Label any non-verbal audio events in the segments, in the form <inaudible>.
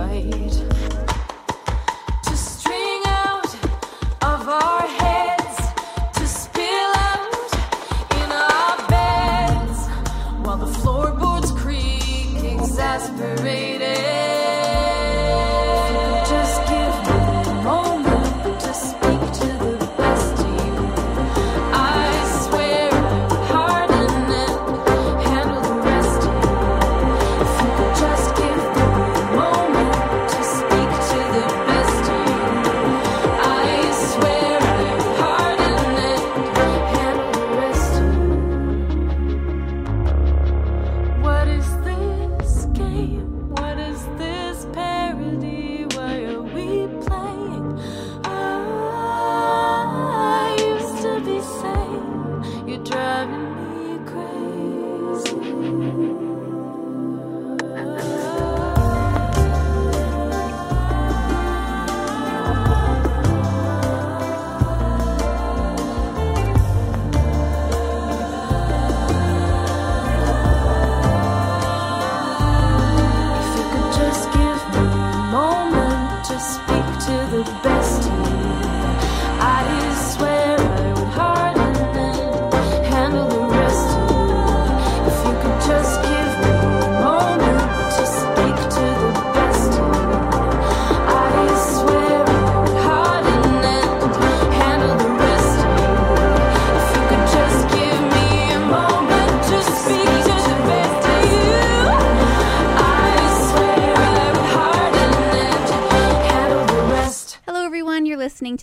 fight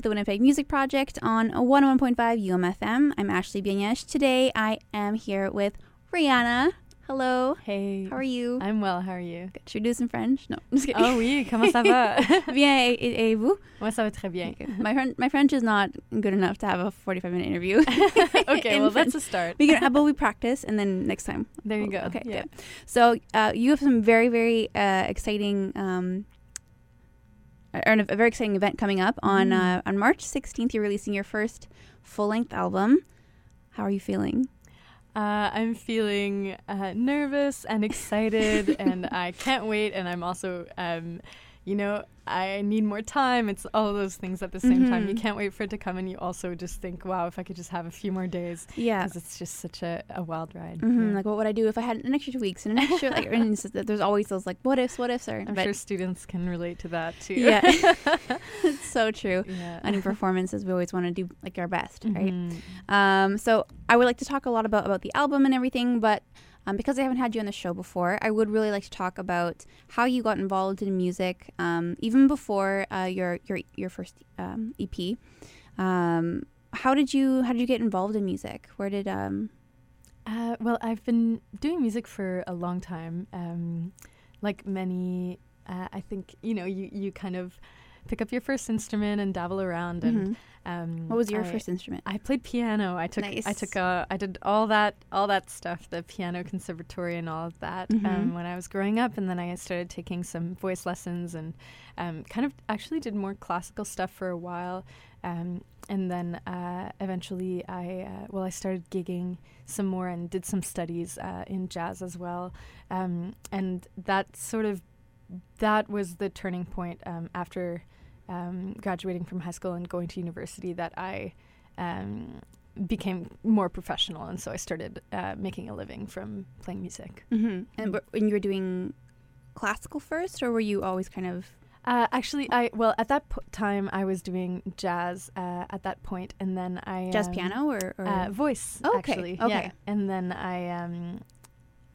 the Winnipeg Music Project on 101.5 UMFM. I'm Ashley Bienyesh. Today, I am here with Rayannah. Hello. Hey. How are you? I'm well, how are you? Should we do this in French? No, I'm just kidding. Oh oui, comment ça va? <laughs> Bien, et, et vous? Moi, ça va très bien. Okay. My, my French is not good enough to have a 45 minute interview. <laughs> okay, <laughs> in well, French. that's a start. We can, how about we practice and then next time? There you go. Okay, Yeah. good. So uh, you have some very, very uh, exciting, um, a very exciting event coming up on Mm. uh, on March 16th. You're releasing your first full length album. How are you feeling? Uh, I'm feeling uh, nervous and excited, and <laughs> I can't wait. And I'm also, um, you know, I need more time. It's all those things at the same time. You Mhm. can't wait for it to come, and you also just think, wow, if I could just have a few more days, Yeah. because it's just such a, a wild ride. hmm Yeah. Like, what would I do if I had an extra two weeks and an extra like? <laughs> and it's just that there's always those like, what ifs, what ifs, or I'm sure students can relate to that too. Yeah. <laughs> it's so true. yeah. And in performances, we always want to do like our best, right? Mhm. Um, so I would like to talk a lot about about the album and everything, but um, because I haven't had you on the show before, I would really like to talk about how you got involved in music, um, even before uh, your your your first um, EP. Um, how did you how did you get involved in music? Where did um Uh, well, I've been doing music for a long time. Um, like many, uh, I think you know, you you kind of pick up your first instrument and dabble around. And mhm. um, what was your I- first instrument? I played piano. I took I took uh, I did all that all that stuff, the piano conservatory and all of that Mhm. um, when I was growing up, and then I started taking some voice lessons and um, kind of actually did more classical stuff for a while, um, and then uh, eventually I uh, well I started gigging some more and did some studies uh, in jazz as well, um, and that sort of that was the turning point um, after um, graduating from high school and going to university that I um, became more professional, and so I started uh, making a living from playing music. Mm-hmm. And, when you were doing classical first, or were you always kind of Uh, actually, I well at that po- time I was doing jazz uh, at that point, and then I Jazz um, piano or, or uh, voice Oh, okay, actually. okay. Yeah. And then I um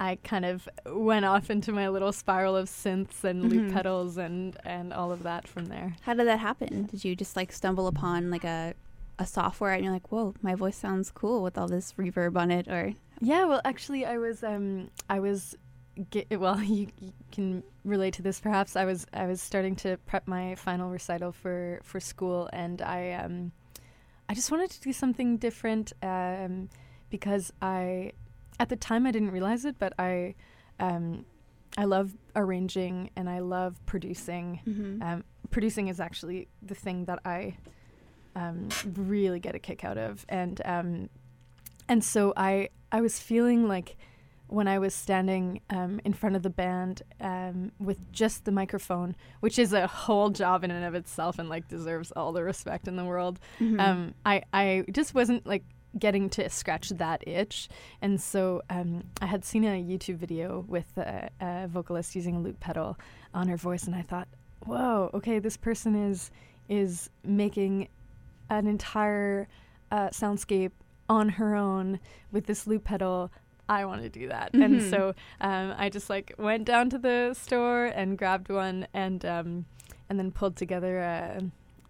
I kind of went off into my little spiral of synths and loop Mhm. pedals and and all of that from there. how did that happen? Did you just like stumble upon like a a software and you're like, whoa, my voice sounds cool with all this reverb on it, or Yeah, well, actually, I was um, I was, ge- well, <laughs> you, you can relate to this perhaps. I was I was starting to prep my final recital for for school, and I um, I just wanted to do something different um, because I, at the time, I didn't realize it, but I, um, I love arranging and I love producing. mm-hmm. Um, producing is actually the thing that I um, really get a kick out of, and um, and so I I was feeling like when I was standing um, in front of the band um, with just the microphone, which is a whole job in and of itself, and like deserves all the respect in the world. Mm-hmm. Um, I I just wasn't like getting to scratch that itch, and so um, I had seen a YouTube video with a, a vocalist using a loop pedal on her voice, and I thought, whoa, okay, this person is is making an entire uh, soundscape on her own with this loop pedal. I want to do that, and Mhm. so um, I just like went down to the store and grabbed one, and um, and then pulled together a,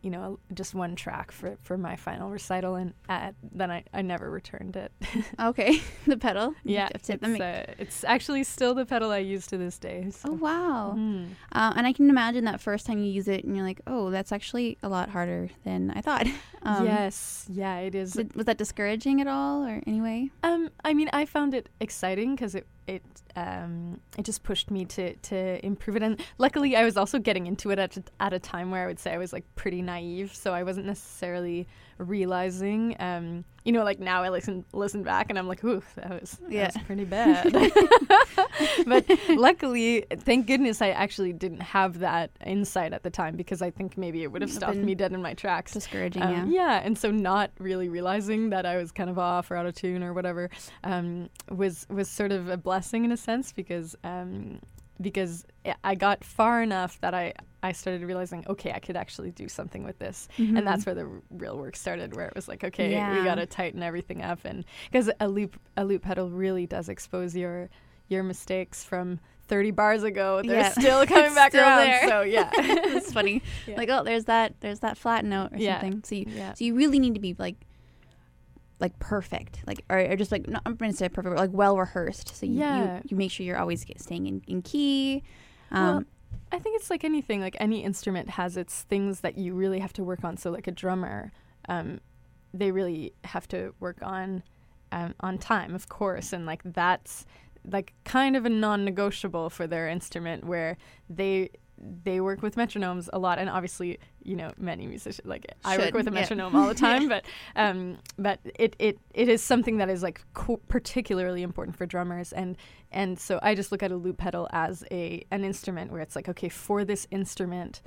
you know, just one track for, for my final recital, and uh, then I, I never returned it. <laughs> okay, <laughs> the pedal. yeah, It's, uh, it's actually still the pedal I use to this day. So. oh wow. Mhm. Uh, and I can imagine that first time you use it, and you're like, "Oh, that's actually a lot harder than I thought." <laughs> Um, yes, yeah, it is. Was, was that discouraging at all, or anyway? Um, I mean, I found it exciting because it it um it just pushed me to to improve it, and luckily, I was also getting into it at at a time where I would say I was like pretty naive, so I wasn't necessarily realizing. Um, you know, like now I listen listen back and I'm like, ooh, that was that was pretty <laughs> bad. <laughs> but luckily, thank goodness, I actually didn't have that insight at the time because I think maybe it would have stopped me dead in my tracks. Discouraging, Um, yeah. and so not really realizing that I was kind of off or out of tune or whatever um, was was sort of a blessing in a sense because um, because I got far enough that I I started realizing okay I could actually do something with this Mhm. and that's where the r- real work started where it was like okay Yeah. we got to tighten everything up and because a loop a loop pedal really does expose your your mistakes from 30 bars ago they're Yeah. still <laughs> coming back still around there. so yeah <laughs> it's funny. <laughs> Yeah. Like, oh, there's that, there's that flat note or Yeah. something. So you, yeah so you really need to be like, like perfect, like or, or just like not I'm gonna say perfect, but like well rehearsed. So you, Yeah. you you make sure you're always staying in, in key. Well, Um, I think it's like anything. Like any instrument has its things that you really have to work on. So like a drummer, um, they really have to work on um, on time, of course, and like that's like kind of a non-negotiable for their instrument where they they work with metronomes a lot and obviously you know many musicians like I work with a yeah. metronome all the <laughs> time but um but it it it is something that is like co- particularly important for drummers and and so I just look at a loop pedal as a an instrument where it's like okay for this instrument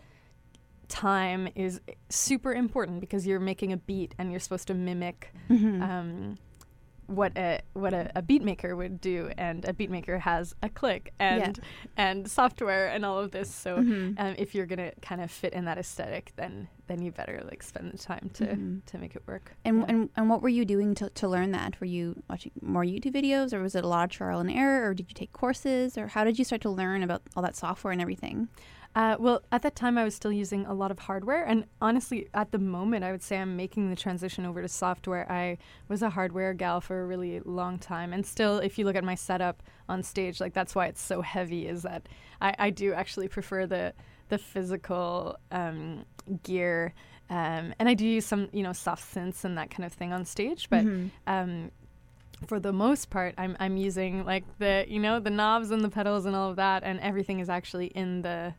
time is super important because you're making a beat and you're supposed to mimic mhm. um, what a what a, a beat maker would do, and a beat maker has a click and and software and all of this. So Mhm. um, if you're gonna kind of fit in that aesthetic, then then you better like spend the time to Mhm. to make it work. And, Yeah. and and what were you doing to, to learn that? Were you watching more YouTube videos, or was it a lot of trial and error, or did you take courses, or how did you start to learn about all that software and everything? Uh, well, at that time, I was still using a lot of hardware, and honestly, at the moment, I would say I'm making the transition over to software. I was a hardware gal for a really long time, and still, if you look at my setup on stage, like that's why it's so heavy. Is that I, I do actually prefer the the physical um, gear, um, and I do use some you know soft synths and that kind of thing on stage, but Mhm. um, for the most part, I'm I'm using like the you know the knobs and the pedals and all of that, and everything is actually in the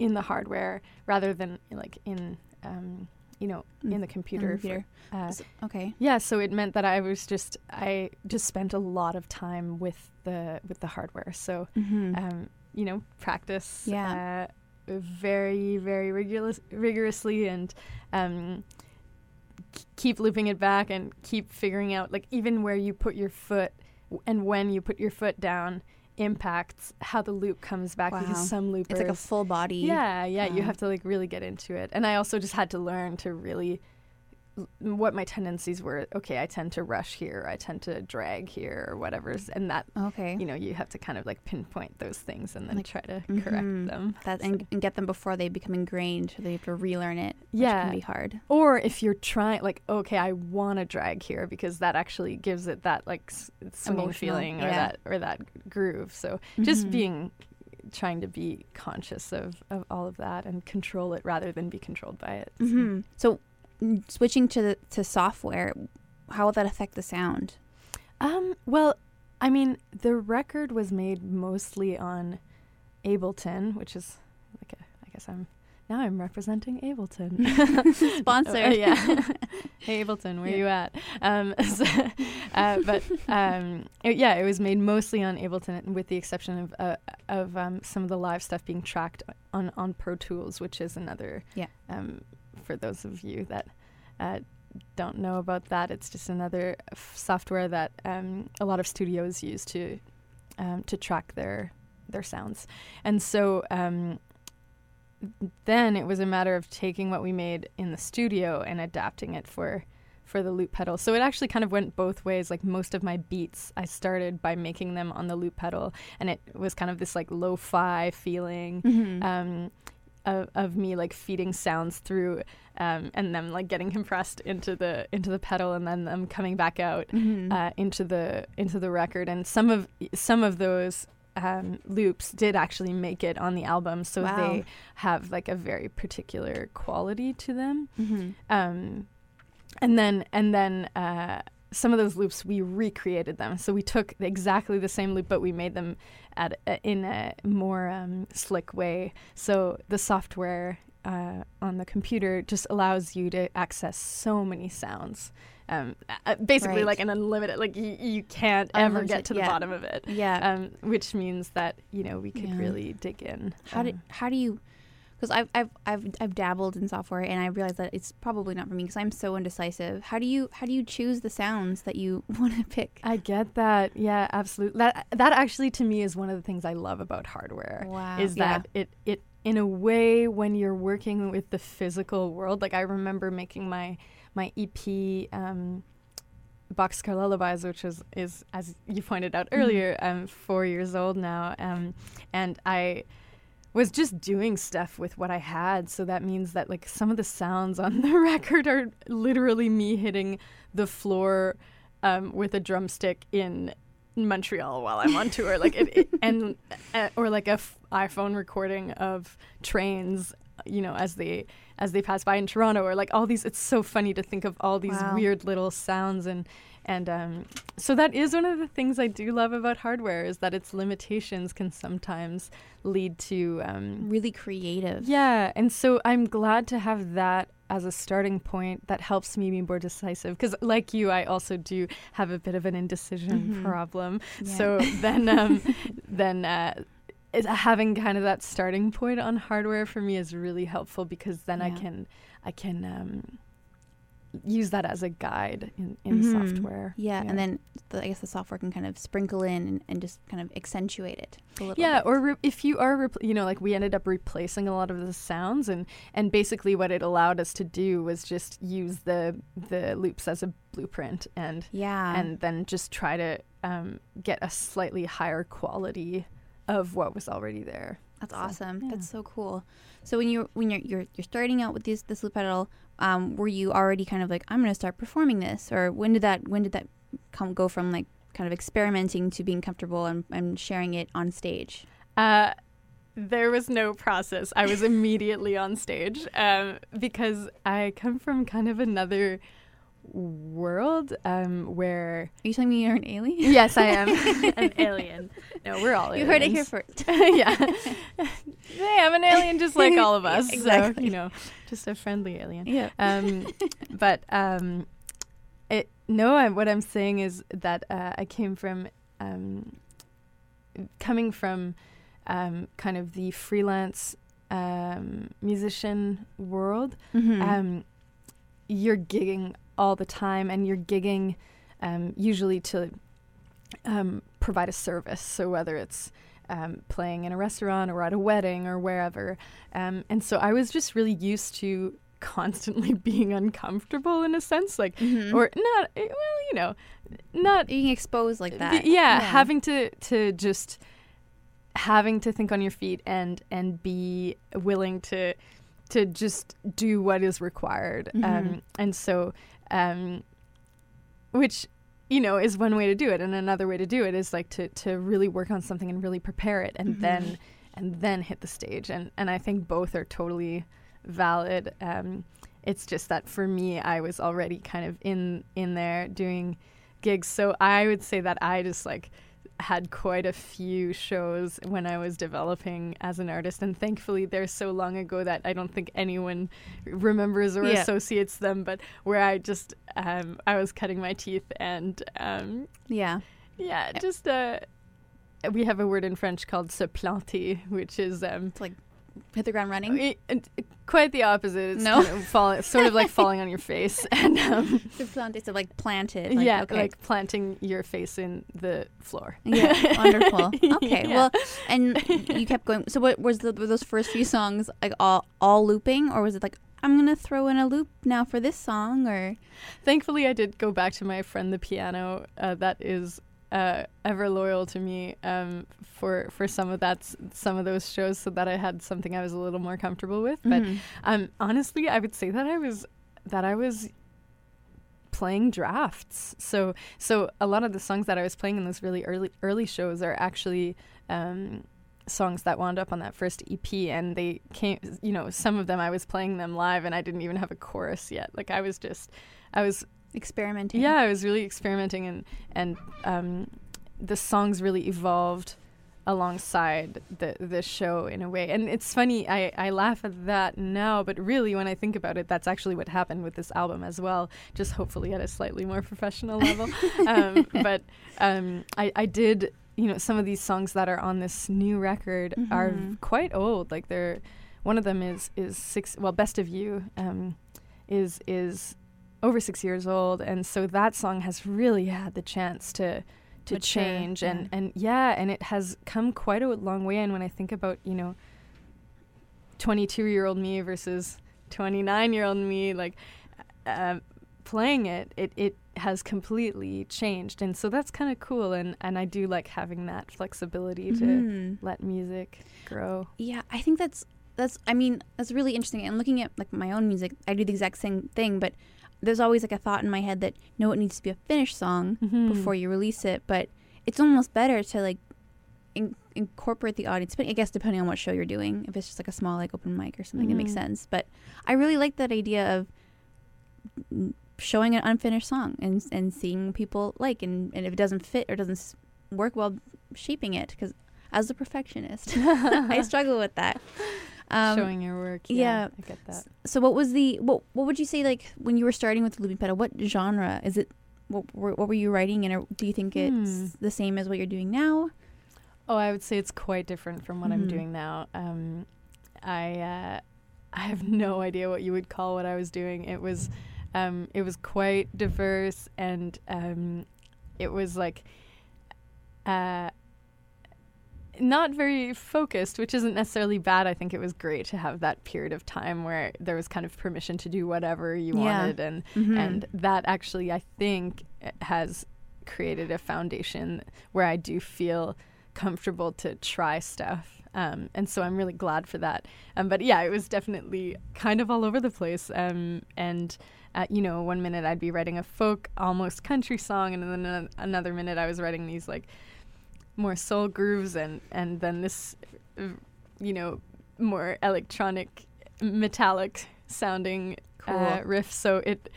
in the hardware rather than like in um, you know Mm, in the computer. for- uh, okay. yeah, so it meant that I was just I just spent a lot of time with the with the hardware. So Mhm. um, you know practice Yeah. uh, very very rigorous, rigorously and um, keep looping it back and keep figuring out like even where you put your foot w- and when you put your foot down impacts how the loop comes back Wow. because some loopers It's like a full body. yeah yeah you have to like really get into it and i also just had to learn to really what my tendencies were okay i tend to rush here i tend to drag here or whatever's and that Okay. you know you have to kind of like pinpoint those things and then Like- try to Mhm. correct them that So- and, and get them before they become ingrained, so they have to relearn it. Which Yeah. can be hard. or if you're trying like okay i want to drag here because that actually gives it that like swinging feeling or yeah. that or that groove so just Mhm. being trying to be conscious of, of all of that and control it rather than be controlled by it So- Mhm. So, switching to the, to software, how will that affect the sound? um well i mean the record was made mostly on ableton which is like a, i guess i'm now i'm representing ableton <laughs> <laughs> Sponsored. Uh, yeah. <laughs> hey Ableton, where Yeah. you at? Um, so, uh, but um, it- yeah, it was made mostly on Ableton, with the exception of uh, of um, some of the live stuff being tracked on on Pro Tools, which is another. Yeah. Um, for those of you that uh, don't know about that, it's just another f- software that um, a lot of studios use to um, to track their their sounds, and so. Um, then it was a matter of taking what we made in the studio and adapting it for for the loop pedal. So it actually kind of went both ways. Like most of my beats, I started by making them on the loop pedal, and it was kind of this like lo-fi feeling Mhm. Of, of me like feeding sounds through, um, and them like getting compressed into the into the pedal, and then them coming back out Mhm. uh, into the into the record. And some of some of those um, loops did actually make it on the album, so Wow. they have like a very particular quality to them. Mhm. Um, and then and then uh, some of those loops we recreated them. So we took exactly the same loop, but we made them at in a more um, slick way. So the software uh, on the computer just allows you to access so many sounds. Um, uh, basically, Right. like an unlimited, like you, you can't ever get to the yeah. bottom of it. Yeah. Um, which means that you know we could Yeah. really dig in. how do Um, how do you? Because I've, I've I've I've dabbled in software and I realize that it's probably not for me because I'm so indecisive. How do you how do you choose the sounds that you <laughs> want to pick? I get that. Yeah, absolutely. That that actually to me is one of the things I love about hardware. Wow. Is that it it in a way when you're working with the physical world. Like I remember making my my EP um Boxcar Lullabies, which is is as you pointed out earlier, I'm um four years old now. Um and I was just doing stuff with what I had. So that means that like some of the sounds on the <laughs> record are literally me hitting the floor um, with a drumstick in Montreal while I'm on tour, like it, it <laughs> and uh, or like a f- iPhone recording of trains, you know, as they as they pass by in Toronto, or like all these. It's so funny to think of all these Wow. weird little sounds and and um, so that is one of the things I do love about hardware is that its limitations can sometimes lead to um, really creative. yeah, and so I'm glad to have that as a starting point that helps me be more decisive because like you I also do have a bit of an indecision Mhm. problem. Yeah. So then um <laughs> then uh having kind of that starting point on hardware for me is really helpful because then I can I can um use that as a guide in, in Mhm. software. Yeah, and then the, I guess the software can kind of sprinkle in and, and just kind of accentuate it a little Yeah, bit. or re- if you are, repl you know, like we ended up replacing a lot of the sounds, and and basically what it allowed us to do was just use the the loops as a blueprint, and yeah, and then just try to um, get a slightly higher quality of what was already there. That's So, awesome. yeah. That's so cool. So when you're when you're you're, you're starting out with this this loop pedal, um, were you already kind of like I'm going to start performing this, or when did that when did that come go from like kind of experimenting to being comfortable and, and sharing it on stage? Uh, there was no process. I was immediately on stage um, because I come from kind of another world um, where Are you telling me you're an alien? yes, I am <laughs> an alien. No, we're all aliens. you heard it here first. <laughs> yeah. hey, I'm an alien just like all of us. So, Exactly. you know, just a friendly alien. yeah. Um, but um, it, no, I, what I'm saying is that uh, I came from um, coming from um, kind of the freelance um, musician world. Mhm. Um, you're gigging all the time, and you're gigging um, usually to um, provide a service. So whether it's um, playing in a restaurant or at a wedding or wherever, um, and so I was just really used to constantly <laughs> being uncomfortable in a sense, like Mhm. or not. eh, Well, you know, not being exposed like that. Th- yeah, having to to just having to think on your feet and and be willing to to just do what is required. Mhm. Um, and so, um, which you know is one way to do it, and another way to do it is like to to really work on something and really prepare it, and Mhm. then and then hit the stage. And and I think both are totally valid. Um, it's just that for me, I was already kind of in in there doing gigs, so I would say that I just like had quite a few shows when I was developing as an artist, and thankfully they're so long ago that I don't think anyone remembers or Yeah. associates them. But where I just um, I was cutting my teeth, and um, Yeah. yeah, just uh, we have a word in French called se planter, which is um, It's like hit the ground running. i- and- quite the opposite. It's No. kind of fall, sort of like falling on your face, <laughs> and um, To plant, it's like planted. Like, yeah, okay. like planting your face in the floor. yeah, wonderful. <laughs> Okay, Yeah. well, and you kept going. So, what was the were those first few songs like all all looping, or was it like I'm gonna throw in a loop now for this song, or Thankfully, I did go back to my friend the piano. Uh, that is uh, ever loyal to me um, for for some of that some of those shows, so that I had something I was a little more comfortable with. But Mhm. um, honestly, I would say that I was that I was playing drafts. So so a lot of the songs that I was playing in those really early early shows are actually. Um, songs that wound up on that first EP and they came you know some of them I was playing them live and I didn't even have a chorus yet like I was just I was experimenting. yeah, I was really experimenting, and and um, the songs really evolved alongside the the show in a way. And it's funny, I I laugh at that now, but really, when I think about it, that's actually what happened with this album as well. Just hopefully at a slightly more professional level. <laughs> um, but um, I I did. You know, some of these songs that are on this new record are Mhm. quite old. Like they're, one of them is is six. Well, Best of You, um, is is over six years old, and so that song has really had the chance to to Mature, change and yeah. and yeah, and it has come quite a long way. And when I think about you know, twenty two year old me versus twenty nine year old me, like uh, playing it, it it has completely changed, and so that's kind of cool. And and I do like having that flexibility to Mhm. let music grow. Yeah, I think that's that's. I mean, that's really interesting. And looking at like my own music, I do the exact same thing, but there's always like a thought in my head that no, it needs to be a finished song Mm-hmm. before you release it. But it's almost better to like in- incorporate the audience. But I guess depending on what show you're doing, if it's just like a small like open mic or something, it makes Mhm. sense. But I really like that idea of showing an unfinished song and and seeing people like, and and if it doesn't fit or doesn't work well, shaping it because. As a perfectionist, <laughs> I <laughs> struggle with that. Um, Showing your work. yeah. Yeah, I get that. so what was the what what would you say like when you were starting with the looping pedal what genre is it what, were- what were you writing and do you think it's Hmm. the same as what you're doing now Oh, I would say it's quite different from what I'm Mhm. doing now. Um, I uh, <laughs> I have no idea what you would call what I was doing. It was um, it was quite diverse, and um, it was like uh, not very focused, which isn't necessarily bad. I think it was great to have that period of time where there was kind of permission to do whatever you Yeah. wanted, and Mhm. and that actually I think has created a foundation where I do feel comfortable to try stuff. Um, and so I'm really glad for that. Um, but yeah, it was definitely kind of all over the place. Um, and uh, you know, one minute I'd be writing a folk, almost country song, and then ano- another minute I was writing these like more soul grooves, and and then this, you know, more electronic, metallic sounding uh, riff. So it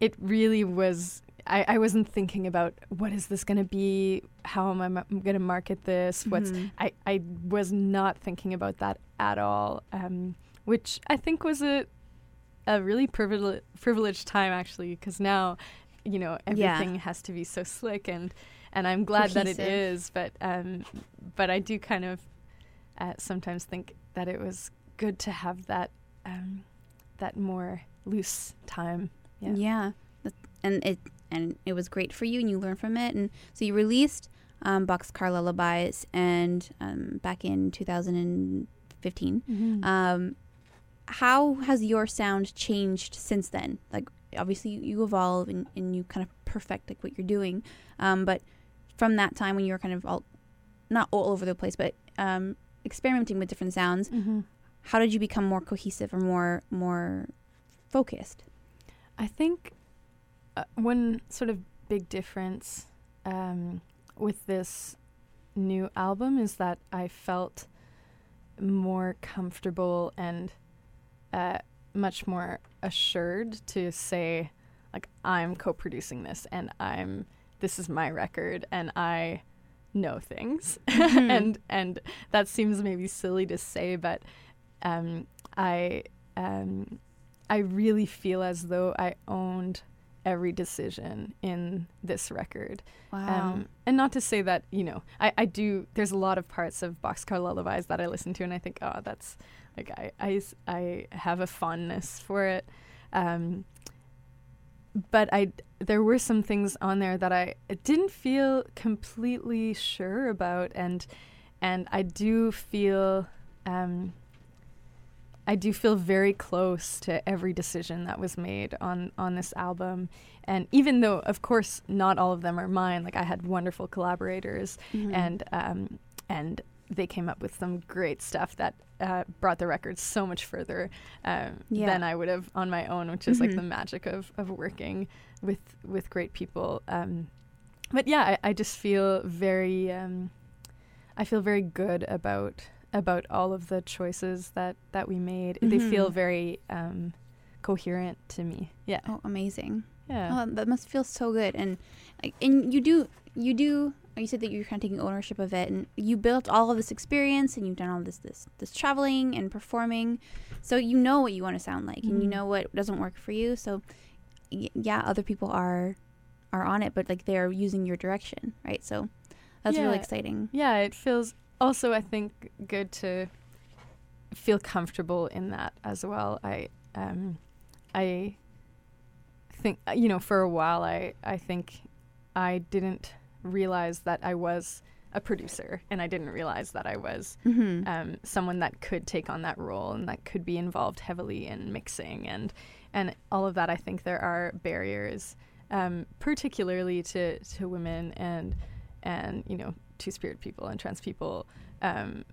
it really was. I, I wasn't thinking about what is this going to be? How am I ma- going to market this? What's Mhm. I, I was not thinking about that at all, um, which I think was a a really privileged privileged time actually, because now, you know, Yeah. everything has to be so slick and and I'm glad that it is. But um, but I do kind of uh, sometimes think that it was good to have that um, that more loose time. yeah, Yeah. And it and it was great for you, and you learned from it, and so you released um, Boxcar Lullabies, and um, back in 2015. Mhm. Um, how has your sound changed since then? Like, obviously, you, evolve and, and you kind of perfect like what you're doing. Um, but from that time when you were kind of all, not all over the place, but um, experimenting with different sounds, Mhm. how did you become more cohesive or more more focused? I think uh, one sort of big difference um, with this new album is that I felt more comfortable and uh, much more assured to say, like, I'm co producing this and I'm, this is my record and I know things. <laughs> Mhm. and, and that seems maybe silly to say, but um, I, um, I really feel as though I owned every decision in this record. Wow. Um, and not to say that, you know, I, I do, there's a lot of parts of Boxcar Lullabies that I listen to and I think, oh, that's, like, I, I, I have a fondness for it. Um, but I, there were some things on there that I didn't feel completely sure about. And, and I do feel, um, I do feel very close to every decision that was made on on this album, and even though, of course, not all of them are mine. Like I had wonderful collaborators, Mhm. and um, and they came up with some great stuff that uh, brought the record so much further um, Yeah. than I would have on my own, which is like Mhm. the magic of of working with with great people. Um, but yeah, I, I just feel very. Um, I feel very good about about all of the choices that that we made. They feel very um, coherent to me. Yeah, oh, amazing. yeah, Oh, that must feel so good. And like, and you do, you do. You said that you're kind of taking ownership of it, and you built all of this experience, and you've done all this, this, this traveling and performing. So you know what you want to sound like, and you Mhm. know what doesn't work for you. So, y- yeah, other people are, are on it, but like they're using your direction, right? So, that's really exciting. yeah. It feels also, I think, good to feel comfortable in that as well. I um, I think uh, you know for a while I I think I didn't realize that I was a producer and I didn't realize that I was Mm-hmm. um, someone that could take on that role and that could be involved heavily in mixing and and all of that. I think there are barriers, um, particularly to to women and and you know two spirit people and trans people. Um,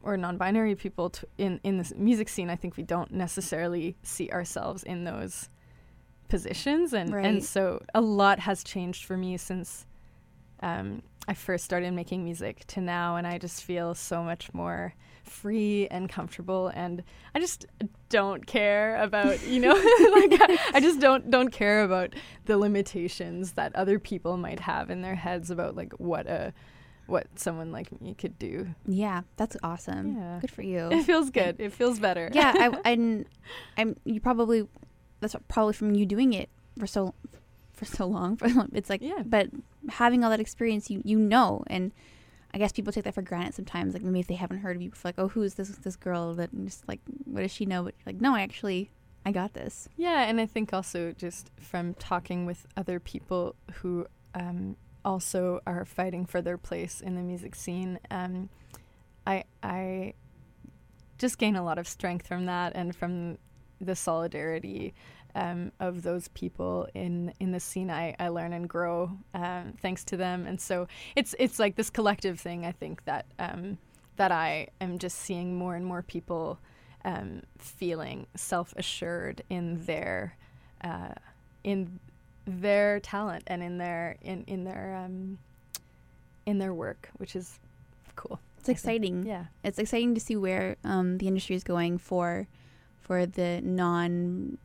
or non-binary people t- in in this music scene, I think we don't necessarily see ourselves in those positions, and Right. and so a lot has changed for me since um, I first started making music to now, and I just feel so much more free and comfortable, and I just don't care about you know, <laughs> like I, I just don't don't care about the limitations that other people might have in their heads about like what a what someone like me could do. Yeah, that's awesome. Yeah. Good for you. It feels good. It feels better. yeah, I, and <laughs> I'm you probably that's probably from you doing it for so for so long. For it's like, Yeah. but having all that experience, you you know, and I guess people take that for granted sometimes. Like maybe if they haven't heard of you before, like, oh, who's this this girl that just like what does she know? But like, no, I actually I got this. Yeah, and I think also just from talking with other people who um, also are fighting for their place in the music scene, um, I I just gain a lot of strength from that and from the solidarity um, of those people in in the scene. I, I learn and grow um, thanks to them, and so it's it's like this collective thing. I think that um, that I am just seeing more and more people um, feeling self assured in their uh, in their talent and in their in in their um, in their work, which is cool. It's I think. exciting. Yeah. It's exciting to see where um, the industry is going for for the non.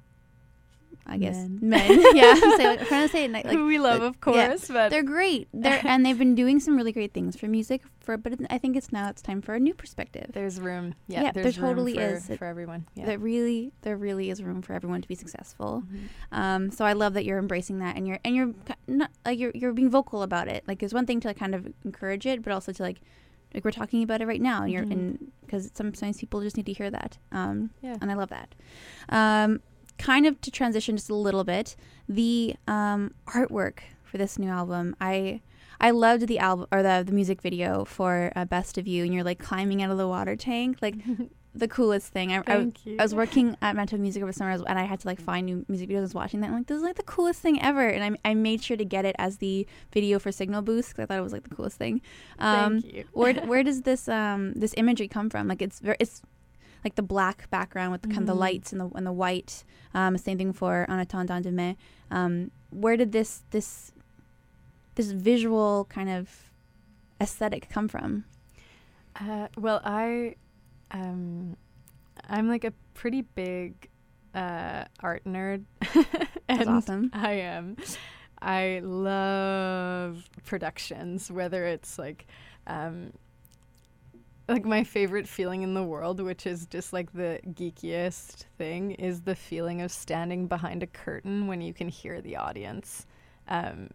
I guess Men. men. <laughs> yeah, so I'm trying to say like, like we love, uh, of yeah, course, but they're great. They're <laughs> and they've been doing some really great things for music. For but I think it's now it's time for a new perspective. there's room. Yeah, Yeah, there there's totally for, is. for everyone. Yeah. There really there really is room for everyone to be successful. Mhm. Um, so I love that you're embracing that and you're and you're not like you're you're being vocal about it. Like it's one thing to like, kind of encourage it, but also to like like we're talking about it right now, and you're Mhm. and because sometimes people just need to hear that. Um, Yeah. and I love that. Um, kind of to transition just a little bit, the um, artwork for this new album, I I loved the album or the the music video for uh, "Best of You," and you're like climbing out of the water tank, like <laughs> the coolest thing. I, I, Thank you. I was working at Mental Music over summer, and I had to like find new music videos. I was watching that, and I'm like, this is like the coolest thing ever. And I, I made sure to get it as the video for Signal Boost because I thought it was like the coolest thing. Um, Thank you. where <laughs> where does this um this imagery come from? Like it's very it's like the black background with the kind of the Mhm. lights and the and the white. Um, same thing for En attendant demain. Um, where did this this this visual kind of aesthetic come from? Uh, well, I, um, I'm like a pretty big uh, art nerd, <laughs> That's and awesome. I am. I love productions, whether it's like, um, like my favorite feeling in the world, which is just like the geekiest thing, is the feeling of standing behind a curtain when you can hear the audience um,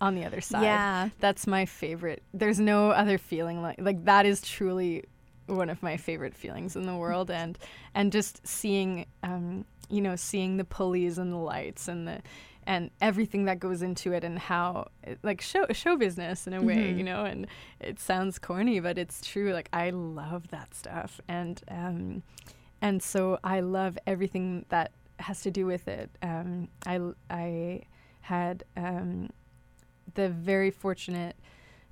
on the other side Yeah. that's my favorite. There's no other feeling like like that is truly one of my favorite feelings in the world, and and just seeing um, you know seeing the pulleys and the lights and the and everything that goes into it and how like show show business in a way Mhm. you know and it sounds corny but it's true like I love that stuff and um and so I love everything that has to do with it um I I had um the very fortunate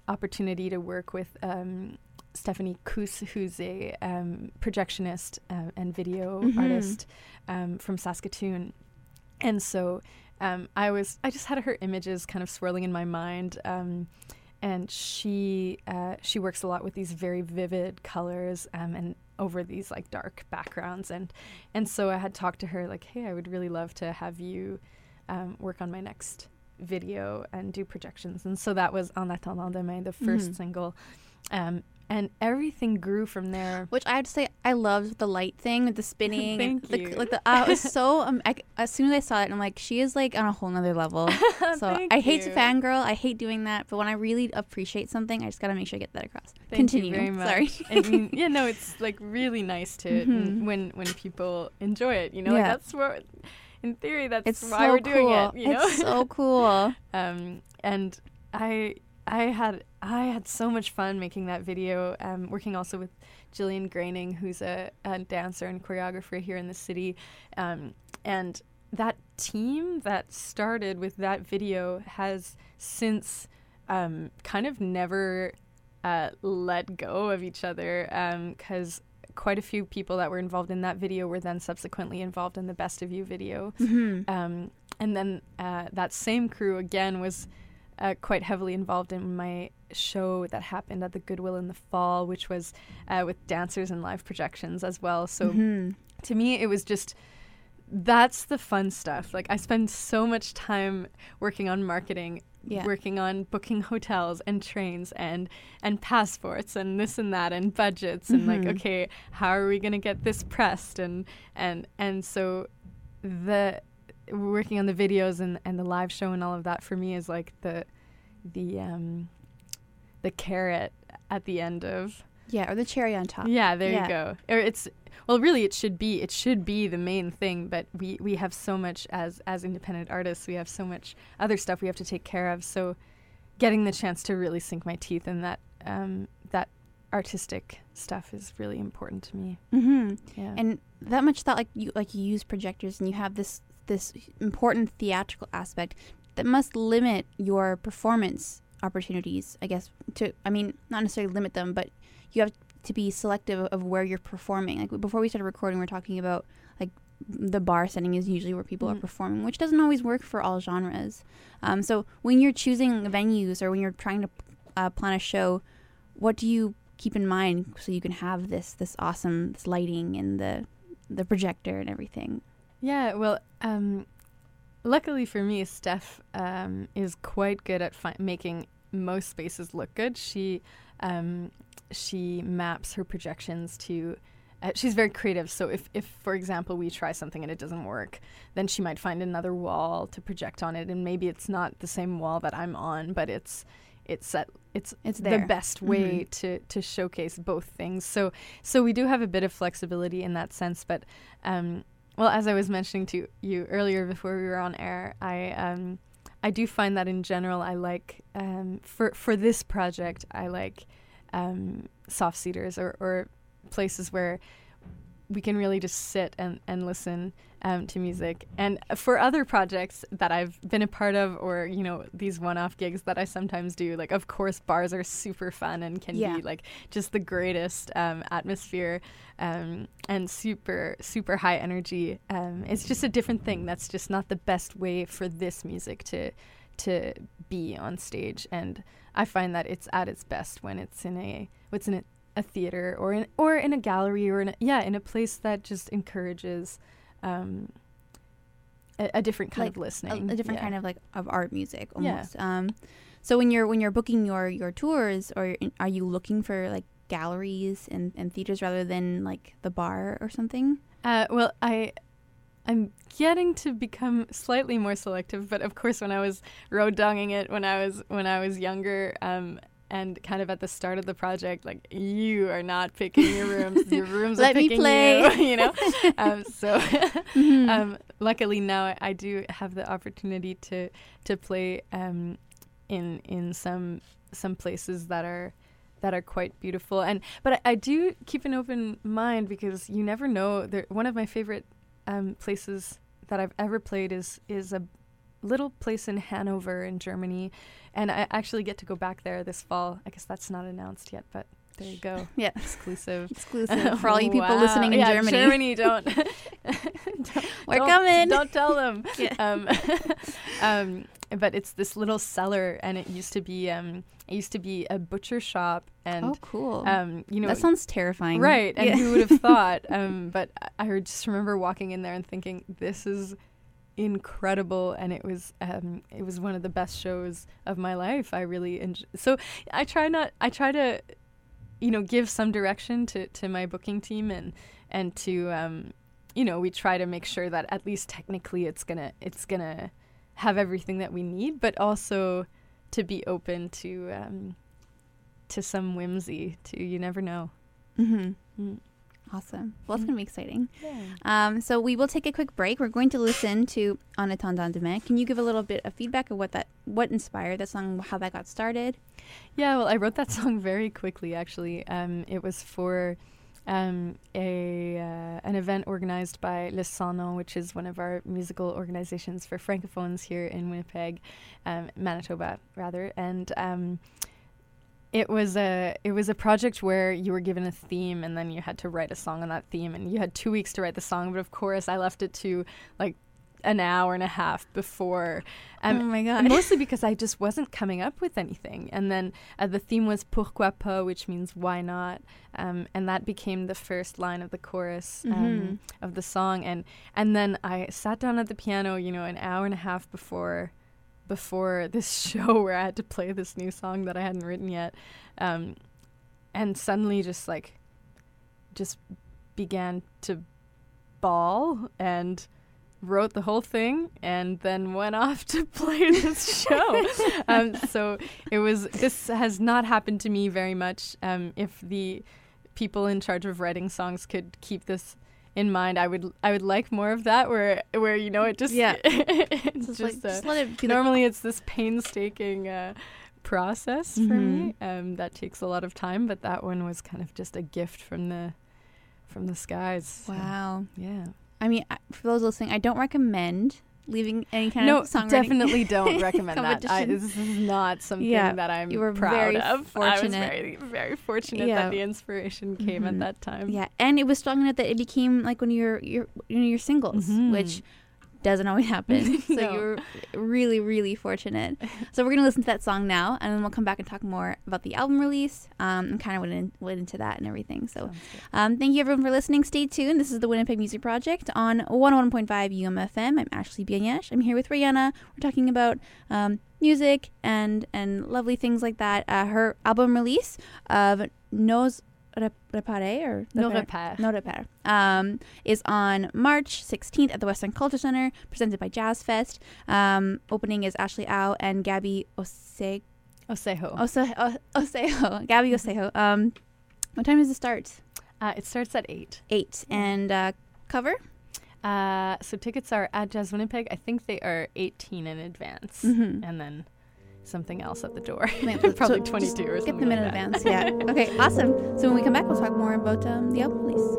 opportunity to work with um, Stephanie Kus, who's a um, projectionist uh, and video Mhm. artist um, from Saskatoon. And so um, I was, I just had her images kind of swirling in my mind. Um, and she uh, she works a lot with these very vivid colors um, and over these like dark backgrounds and and so I had talked to her like hey I would really love to have you um, work on my next video and do projections. And so that was En attendant demain, the 1st Mhm. single. Um, and everything grew from there. Which I have to say, I loved the light thing the spinning. Thank the, you. Like the, uh, it was <laughs> so. Um, I, as soon as I saw it, I'm like, she is like on a whole nother level. <laughs> So I hate to fangirl. I hate doing that. But when I really appreciate something, I just gotta make sure I get that across. Thank Continue. very <laughs> much. Sorry. I mean, yeah, no, it's like really nice to Mhm. when when people enjoy it. You know, like that's what, in theory, that's It's why so we're doing it. You know, It's so cool. um, and I I had I had so much fun making that video. Um, working also with Jillian Groening, who's a, a dancer and choreographer here in the city, um, and that team that started with that video has since um, kind of never uh, let go of each other because. Quite a few people that were involved in that video were then subsequently involved in the Best of You video. Mhm. Um, and then uh, that same crew again was uh, quite heavily involved in my show that happened at the Goodwill in the fall, which was uh, with dancers and live projections as well. So Mhm. to me, it was just that's the fun stuff. Like I spend so much time working on marketing, Yeah. working on booking hotels and trains and and passports and this and that and budgets and like Mhm. okay, how are we going to get this pressed and and and so the working on the videos and and the live show and all of that for me is like the the um the carrot at the end of Yeah, or the cherry on top. yeah, there Yeah. you go. Or it's well, really, it should be it should be the main thing. But we we have so much as as independent artists, we have so much other stuff we have to take care of. So, getting the chance to really sink my teeth in that um, that artistic stuff is really important to me. hmm Yeah, And that much thought, like you like you use projectors and you have this this important theatrical aspect that must limit your performance opportunities. I guess to I mean not necessarily limit them, but you have to be selective of where you're performing. Like before we started recording, we are talking about like the bar setting is usually where people are Mhm. performing, which doesn't always work for all genres. Um, so when you're choosing venues or when you're trying to uh, plan a show, what do you keep in mind so you can have this this awesome this lighting and the the projector and everything? Yeah. Well, um, luckily for me, Steph um, is quite good at fi- making most spaces look good. She um, she maps her projections to. Uh, she's very creative. So if, if, for example, we try something and it doesn't work, then she might find another wall to project on it, and maybe it's not the same wall that I'm on, but it's it's set it's It's the best way to to showcase both things. So so we do have a bit of flexibility in that sense, but um, well, as I was mentioning to you earlier before we were on air, I um, I do find that in general, I like um, for for this project, I like um, soft seaters or, or places where we can really just sit and, and listen um, to music. And for other projects that I've been a part of, or you know these one-off gigs that I sometimes do, like of course bars are super fun and can Yeah. be like just the greatest um, atmosphere um, and super super high energy. Um, it's just a different thing. That's just not the best way for this music to to be on stage. And I find that it's at its best when it's in a what's in a, a theater or in or in a gallery or in a, yeah in a place that just encourages um, a, a different kind Like of listening, a different yeah. kind of like of art music Yeah. almost. Um, so when you're when you're booking your your tours, or are you looking for like galleries and, and theaters rather than like the bar or something? Uh, well, I I'm getting to become slightly more selective, but of course, when I was road donging it when I was when I was younger, um, and kind of at the start of the project, like you are not picking your rooms, <laughs> your rooms Let are me picking play. you, <laughs> you know. um, <laughs> so, Mhm. um, luckily now I, do have the opportunity to to play um, in in some some places that are that are quite beautiful and but I, I do keep an open mind because you never know there one of my favorite um, places that I've ever played is is a little place in Hanover in Germany and I actually get to go back there this fall I guess that's not announced yet but there you go <laughs> yeah, exclusive exclusive <laughs> for all you people Wow. listening in yeah, Germany. Germany <laughs> don't, don't We're don't- coming. Don't tell them. Yeah. Um, um, but it's this little cellar, and it used to be um, it used to be a butcher shop, and oh, cool. um, you know, that sounds terrifying. right? And Yeah. who would have thought? Um, but I I just remember walking in there and thinking, this is incredible and it was um it was one of the best shows of my life i really enjoy so i try not i try to you know give some direction to to my booking team and and to um you know we try to make sure that at least technically it's gonna it's gonna have everything that we need but also to be open to um to some whimsy to you never know Mhm. Mm. Awesome. Well, it's Mm. gonna be exciting. yeah Um, so we will take a quick break. We're going to listen to attendant demain. Can you give a little bit of feedback of what that, what inspired that song, how that got started? Yeah, well, I wrote that <laughs> song very quickly. Actually, um, it was for um, a uh, an event organized by Le 100 NONS, which is one of our musical organizations for francophones here in Winnipeg, um, Manitoba, rather, and. It was a it was a project where you were given a theme and then you had to write a song on that theme and you had two weeks to write the song but of course I left it to like an hour and a half before um, oh my god. <laughs> mostly because I just wasn't coming up with anything. And then uh, the theme was pourquoi pas, which means why not, um, and that became the first line of the chorus um, Mhm. of the song. And and then I sat down at the piano, you know, an hour and a half before before this <laughs> show where I had to play this new song that I hadn't written yet, um, and suddenly just like just began to bawl and wrote the whole thing and then went <laughs> off to play this show. um, so it was. This has not happened to me very much. Um, if the people in charge of writing songs could keep this in mind, I would. I would like more of that, where where you know it just. Yeah. <laughs> it's Just, like, uh, just let it be like, normally it's this painstaking. Uh, process for me um, that takes a lot of time but that one was kind of just a gift from the from the skies so, wow. yeah I mean, for those listening, I don't recommend leaving any kind no, of songwriting. definitely don't <laughs> recommend that. I, this is not something Yeah, that I'm you were proud very of. I was very, very fortunate Yeah. that the inspiration came Mhm. at that time. Yeah, and it was strong enough that it became like one of your your one of your singles, Mhm. which doesn't always happen. <laughs> <laughs> so No. you're really, really fortunate. so we're gonna listen to that song now, and then we'll come back and talk more about the album release um, and kind of went, in, went into that and everything. So um, thank you everyone for listening. Stay tuned. This is the Winnipeg Music Project on 101.5 UMFM. I'm Ashley Bianyesh. I'm here with Rayannah. We're talking about um, music and and lovely things like that. Uh, her album release of Nos Rep- Repare or No Repare? repair. No Repair um, is on March 16th at the West End Culture Center, presented by Jazz Fest. Um, opening is Ashley Au and Gabby Ose- Osejo. Ose- O- Osejo. <laughs> Gabby Osejo. Um, what time does it start? Uh, it starts at eight. Eight. And uh, cover? Uh, so tickets are at Jazz Winnipeg. I think they are 18 in advance, Mhm. and then something else at the door. <laughs> Probably so 22 or Get something. them in like that. advance. Yeah. <laughs> Okay. Awesome. So when we come back, we'll talk more about um, the album release.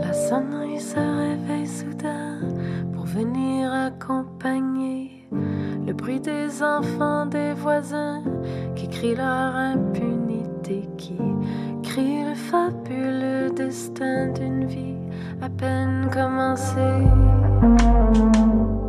La sonnerie se réveille soudain pour venir accompagner le bruit des enfants des voisins qui crient leur impunité, qui crient le fabuleux destin d'une vie à peine commencée. Thank you.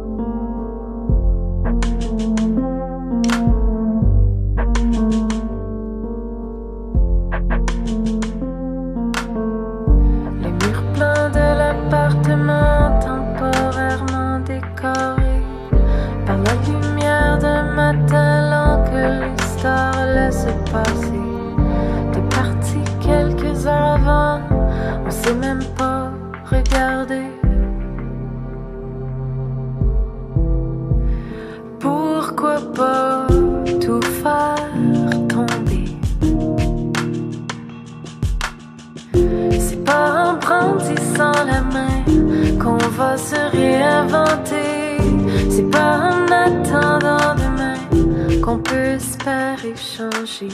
Se réinventer. C'est pas en attendant demain qu'on peut espérer changer.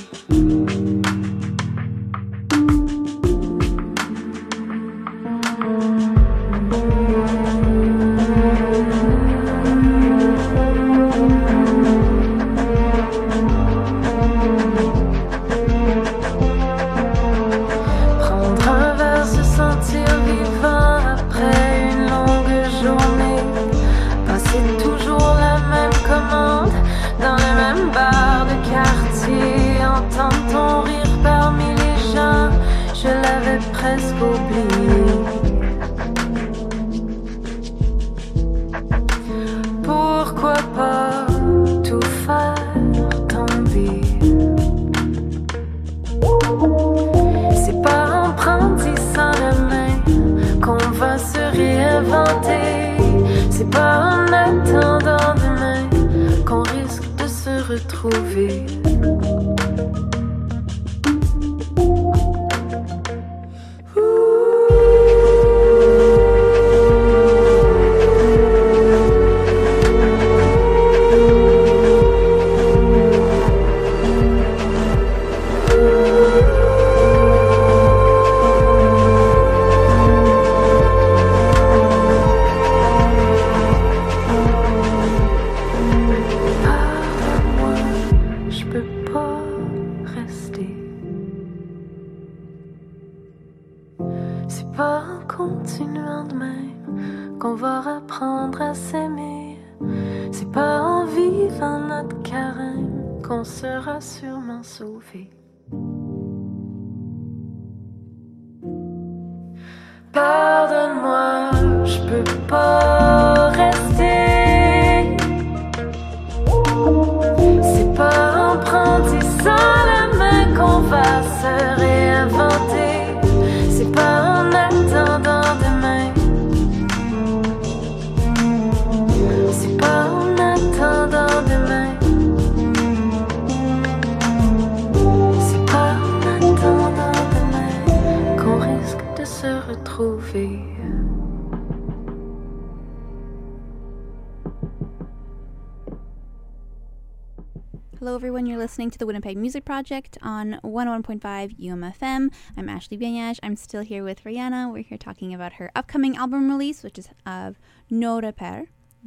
Everyone. You're listening to the Winnipeg Music Project on 101.5 UMFM. I'm Ashley Benyaj. I'm still here with Rayannah. We're here talking about her upcoming album release, which is of No Repère.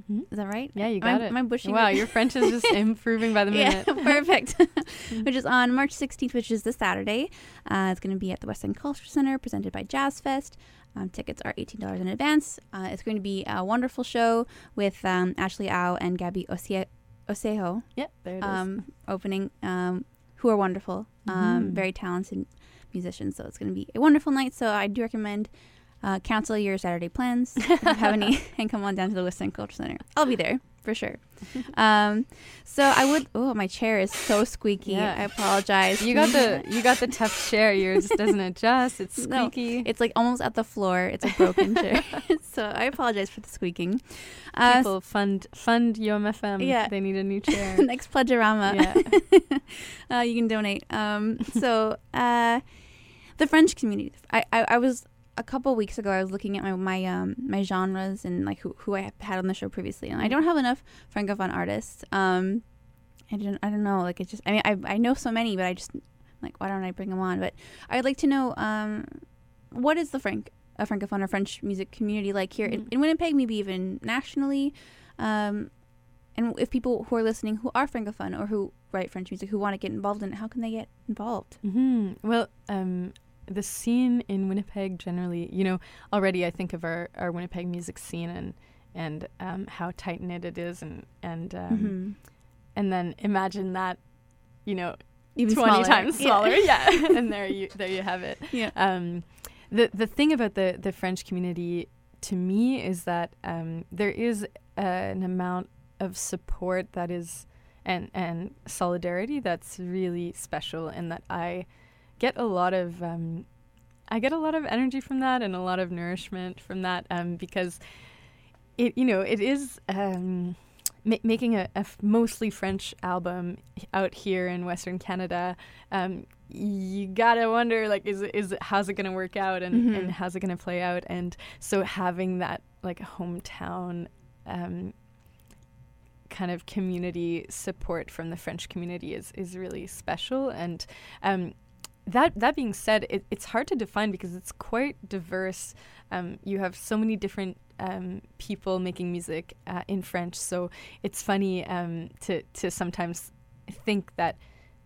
Mhm. Is that right? Yeah, you got it. am I bushing wow, it? your French is just <laughs> improving by the minute. Yeah, <laughs> perfect. <laughs> which is on March 16th, which is this Saturday. Uh, it's going to be at the West End Culture Center, presented by Jazz Fest. Um, tickets are $18 in advance. Uh, it's going to be a wonderful show with um, Ashley Au and Gabby Osie- Osejo Yep, there it is. um, opening, um, who are wonderful, um, Mhm. very talented musicians. So it's going to be a wonderful night. So I do recommend uh, cancel your Saturday plans <laughs> if you have any <laughs> and come on down to the West End Culture Center. I'll be there for sure. Um, so I would. Oh, my chair is so squeaky. Yeah. I apologize. you got the <laughs> you got the tough chair. Yours doesn't <laughs> adjust. It's No, squeaky. It's like almost at the floor. It's a broken <laughs> chair. so I apologize for the squeaking. Uh, People fund fund UMFM. Yeah. they need a new chair. next pledgeorama. yeah. uh, you can donate. Um, so, uh, the French community. I, I, I was a couple weeks ago. I was looking at my my um my genres and like who who I had on the show previously, and I don't have enough francophone artists. Um, I don't I don't know. Like it's just I mean I I know so many, but I just like why don't I bring them on? But I'd like to know um what is the franc a francophone or French music community like here in, Mhm. in Winnipeg, maybe even nationally. Um, and if people who are listening who are francophone or who write French music who want to get involved in it, how can they get involved? hmm Well, um, the scene in Winnipeg generally, you know, already I think of our, our Winnipeg music scene and and um, how tight knit it is, and and um, Mm-hmm. and then imagine that, you know, Even twenty smaller. times smaller. <laughs> Yeah, <laughs> and there you there you have it. Yeah. Um, the the thing about the the French community to me is that um, there is uh, an amount of support that is and and solidarity that's really special, and that I get a lot of um, I get a lot of energy from that and a lot of nourishment from that um, because it you know it is. Um, ma- making a, a f- mostly French album out here in Western Canada, um, you gotta wonder like, is it, is it, how's it gonna work out and, Mhm. and how's it gonna play out? And so having that like hometown um, kind of community support from the French community is is really special. And um, that that being said, it, it's hard to define because it's quite diverse. Um, you have so many different um, people making music uh, in French, so it's funny um, to to sometimes think that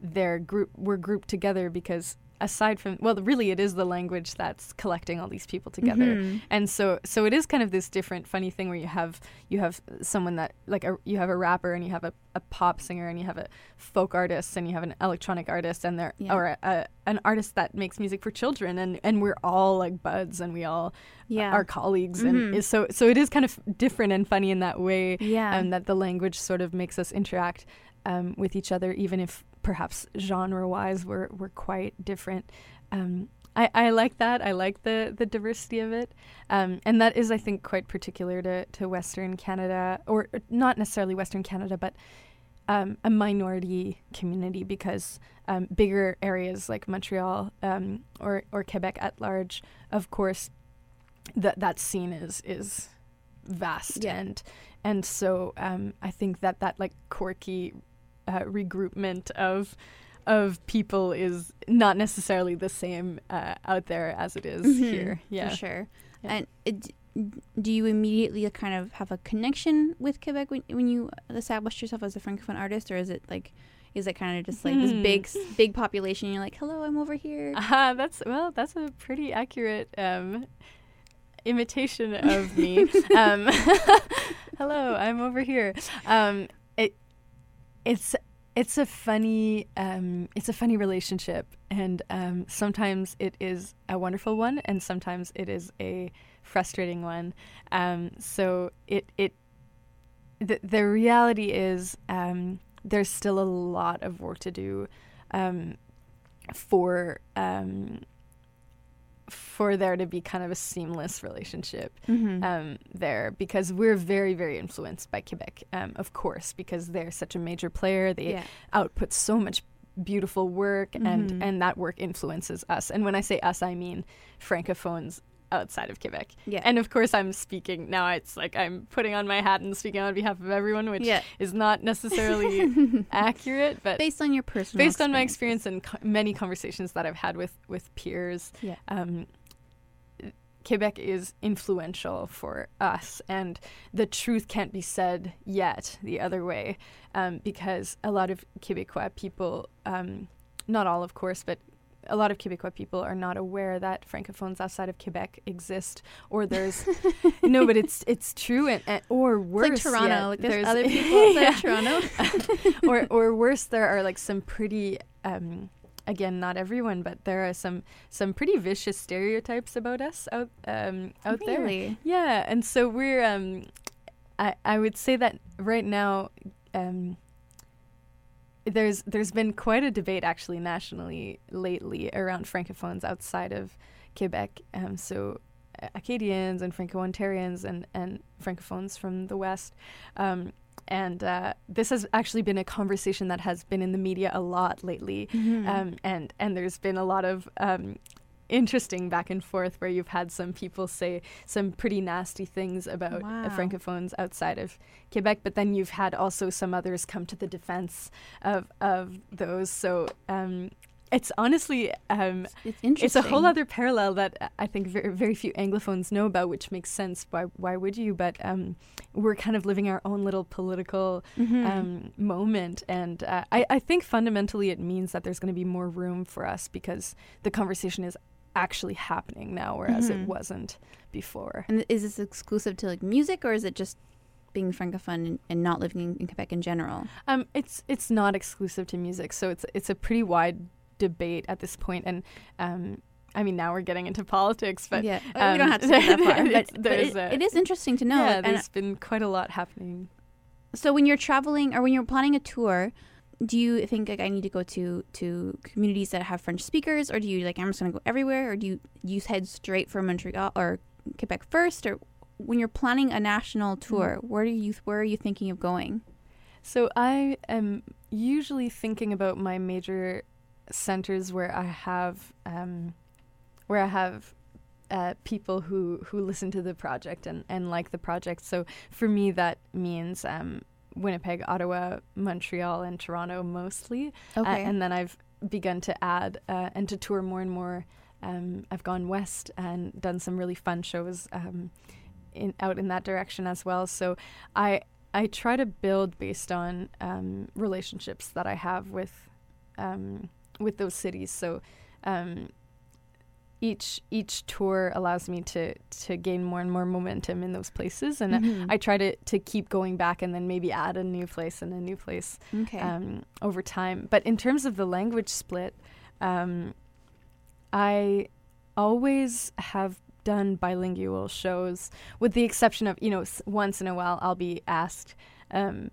they're group we're grouped together because aside from well really it is the language that's collecting all these people together Mhm. and so so it is kind of this different funny thing where you have you have someone that like a, you have a rapper and you have a, a pop singer and you have a folk artist and you have an electronic artist and they're Yeah. or a, a, an artist that makes music for children and and we're all like buds and we all Yeah. are colleagues Mhm. and is- so so it is kind of different and funny in that way yeah. and that the language sort of makes us interact um, with each other, even if perhaps genre-wise we're we're quite different. Um, I, I like that. I like the the diversity of it, um, and that is, I think, quite particular to to Western Canada, or not necessarily Western Canada, but um, a minority community because um, bigger areas like Montreal um, or or Quebec at large, of course, that that scene is is vast Yeah. and and so um, I think that that like quirky uh, regroupment of of people is not necessarily the same uh, out there as it is Mhm, here. Yeah. for sure. Yeah. And it, do you immediately kind of have a connection with Quebec when, when you established yourself as a francophone artist, or is it like, is it kind of just like this Hmm. big big population? You're like, hello, I'm over here. Uh, that's well, that's a pretty accurate um, imitation of me. <laughs> um, <laughs> hello, I'm over here. Um, it's it's a funny um, it's a funny relationship, and um, sometimes it is a wonderful one, and sometimes it is a frustrating one. Um, so it it the the reality is um, there's still a lot of work to do. Um, for um, for there to be kind of a seamless relationship Mm-hmm. um, there because we're very very influenced by Quebec, um, of course, because they're such a major player. They yeah. output so much beautiful work, and Mhm. and that work influences us. And when I say us, I mean francophones outside of Quebec. Yeah. And of course, I'm speaking now. It's like I'm putting on my hat and speaking on behalf of everyone, which yeah. is not necessarily <laughs> accurate, but Based on your personal based on my experience and co- many conversations that I've had with with peers, Yeah. um, Quebec is influential for us, and the truth can't be said yet the other way, um, because a lot of Quebecois people, um, not all, of course, but a lot of Quebecois people are not aware that francophones outside of Quebec exist, or there's <laughs> no, but it's it's true, and, and or worse, It's like Toronto. yet, like there's, there's other <laughs> people outside Toronto. <laughs> or or worse, there are like some pretty um, again, not everyone, but there are some some pretty vicious stereotypes about us out um, out there. Yeah, and so we're um, I I would say that right now um, there's there's been quite a debate actually nationally lately around francophones outside of Quebec. Um, so Acadians and Franco-Ontarians and and francophones from the West. Um, and uh, this has actually been a conversation that has been in the media a lot lately Mhm. um, and and there's been a lot of um, interesting back and forth where you've had some people say some pretty nasty things about Wow. uh, francophones outside of Quebec, but then you've had also some others come to the defense of of those. So um, it's honestly um, It's interesting. it's a whole other parallel that I think very, very few Anglophones know about, which makes sense. Why why would you? But um, we're kind of living our own little political Mhm. um, moment, and uh, I, I think fundamentally it means that there's going to be more room for us because the conversation is actually happening now, whereas Mhm. it wasn't before. And is this exclusive to like music, or is it just being francophone and, and not living in, in Quebec in general? Um, it's it's not exclusive to music, so it's it's a pretty wide debate at this point, and um, I mean now we're getting into politics, but yeah, Uh, we don't um, have to go that far. <laughs> But, but it, a- it is interesting to know. yeah, and there's been quite a lot happening. so when you're traveling or when you're planning a tour, do you think like I need to go to to communities that have French speakers, or do you like I'm just gonna go everywhere, or do you you head straight from Montreal or Quebec first, or when you're planning a national tour, where do you where are you thinking of going? So I am usually thinking about my major centers where I have um, where I have uh, people who who listen to the project and and like the project. So for me, that means um, Winnipeg, Ottawa, Montreal, and Toronto mostly. Uh, and then I've begun to add uh, and to tour more and more. Um, I've gone west and done some really fun shows um, in out in that direction as well. So I I try to build based on um, relationships that I have with um, with those cities. So um, each each tour allows me to to gain more and more momentum in those places, and Mhm. I try to to keep going back and then maybe add a new place and a new place okay. um, over time. But in terms of the language split, um, I always have done bilingual shows, with the exception of you know s- once in a while I'll be asked um,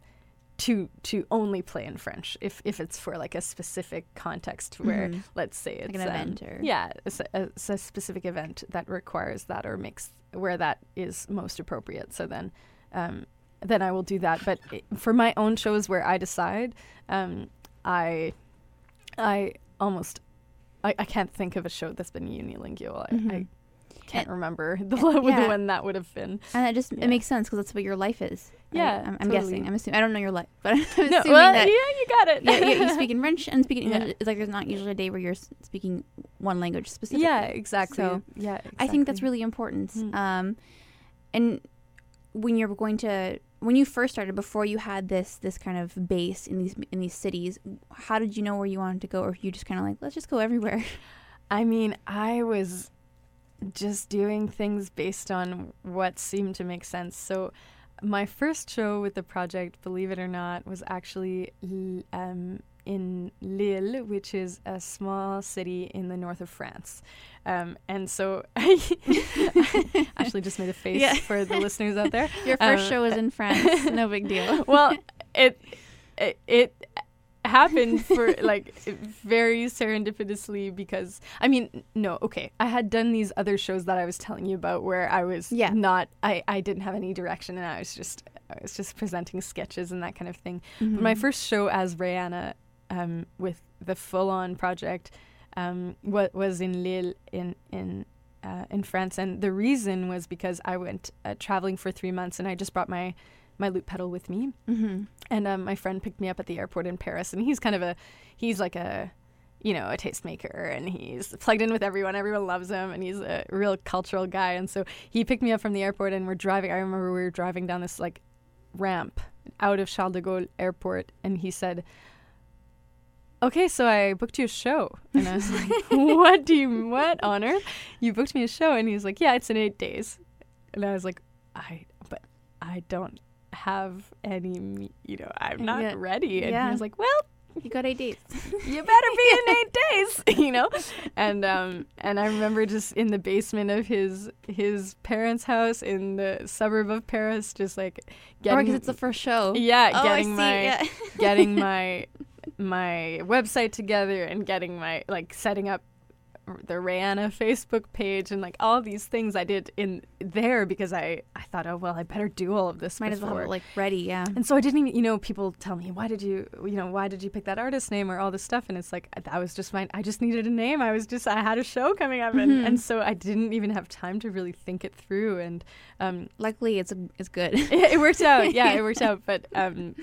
to to only play in French if if it's for like a specific context where Mhm. let's say it's Like an event um, or- yeah it's a, it's a specific event that requires that or makes where that is most appropriate. So then. Um, then I will do that. But i for my own shows where I decide, um, I, I almost, I, I can't think of a show that's been unilingual. I, I Mhm. can't And- remember <laughs> the, <laughs> yeah. when that would have been. and that just yeah. it makes sense because that's what your life is. Yeah, I'm, I'm totally. guessing. I'm assuming. I don't know your life, <laughs> but I'm assuming No, well, that. yeah, you got it. yeah, yeah, you <laughs> speak in French and speaking Yeah. English. It's like there's not usually a day where you're speaking one language specifically. yeah, exactly. So, yeah, I think that's really important. Mm. Um, and when you're going to when you first started, before you had this this kind of base in these in these cities, how did you know where you wanted to go, or you just kind of like let's just go everywhere? <laughs> I mean, I was just doing things based on what seemed to make sense. So, my first show with the project, believe it or not, was actually um, in Lille, which is a small city in the north of France. Um, and so, <laughs> I <laughs> actually just made a face Yeah. for the listeners out there. <laughs> Your first Um, show was in France. No big deal. well, it it, it happened <laughs> for like very serendipitously because I mean, no, okay, I had done these other shows that I was telling you about where I was Yeah. not, I I didn't have any direction and I was just I was just presenting sketches and that kind of thing. But Mm-hmm. my first show as Rayannah um, with the full on project um, what was in Lille in in uh, in France, and the reason was because I went uh, traveling for three months, and I just brought my my loop pedal with me, hmm and um, my friend picked me up at the airport in Paris, and he's kind of a he's like a you know a tastemaker, and he's plugged in with everyone. Everyone loves him, and he's a real cultural guy. And so he picked me up from the airport, and we're driving. I remember we were driving down this like ramp out of Charles de Gaulle Airport, and he said. Okay, so I booked you a show, and I was like, <laughs> "What do you? What on earth? You booked me a show?" And he was like, "Yeah, it's in eight days," and I was like, "I, but I don't have any, you know, I'm not Yeah. ready." And Yeah. he was like, "Well, You got eight days. <laughs> you better be in eight <laughs> days, <laughs> you know. And um, and I remember just in the basement of his his parents' house in the suburb of Paris, just like Or getting because it's the first show. yeah, Oh, I getting see, my yeah. getting my my website together and getting my like setting up the Rayannah Facebook page and like all these things I did in there because I I thought oh well I better do all of this Might as well have before. it like ready. Yeah. and so I didn't even, you know, people tell me, why did you, you know, why did you pick that artist name or all this stuff? And it's like, that was just my, I just needed a name. I was just, I had a show coming up. And, Mhm. and so I didn't even have time to really think it through. And um, Luckily, it's it's good. <laughs> it, it worked out. Yeah, it worked <laughs> out. But um,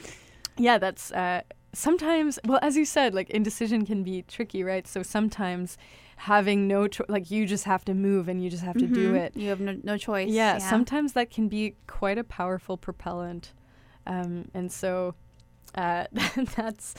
yeah, that's uh, sometimes, well, as you said, like indecision can be tricky, right? So sometimes having no, cho- like you just have to move and you just have to do Mhm. it. You have no, no choice. Yeah, sometimes that can be quite a powerful propellant. Um, and so uh, <laughs> that's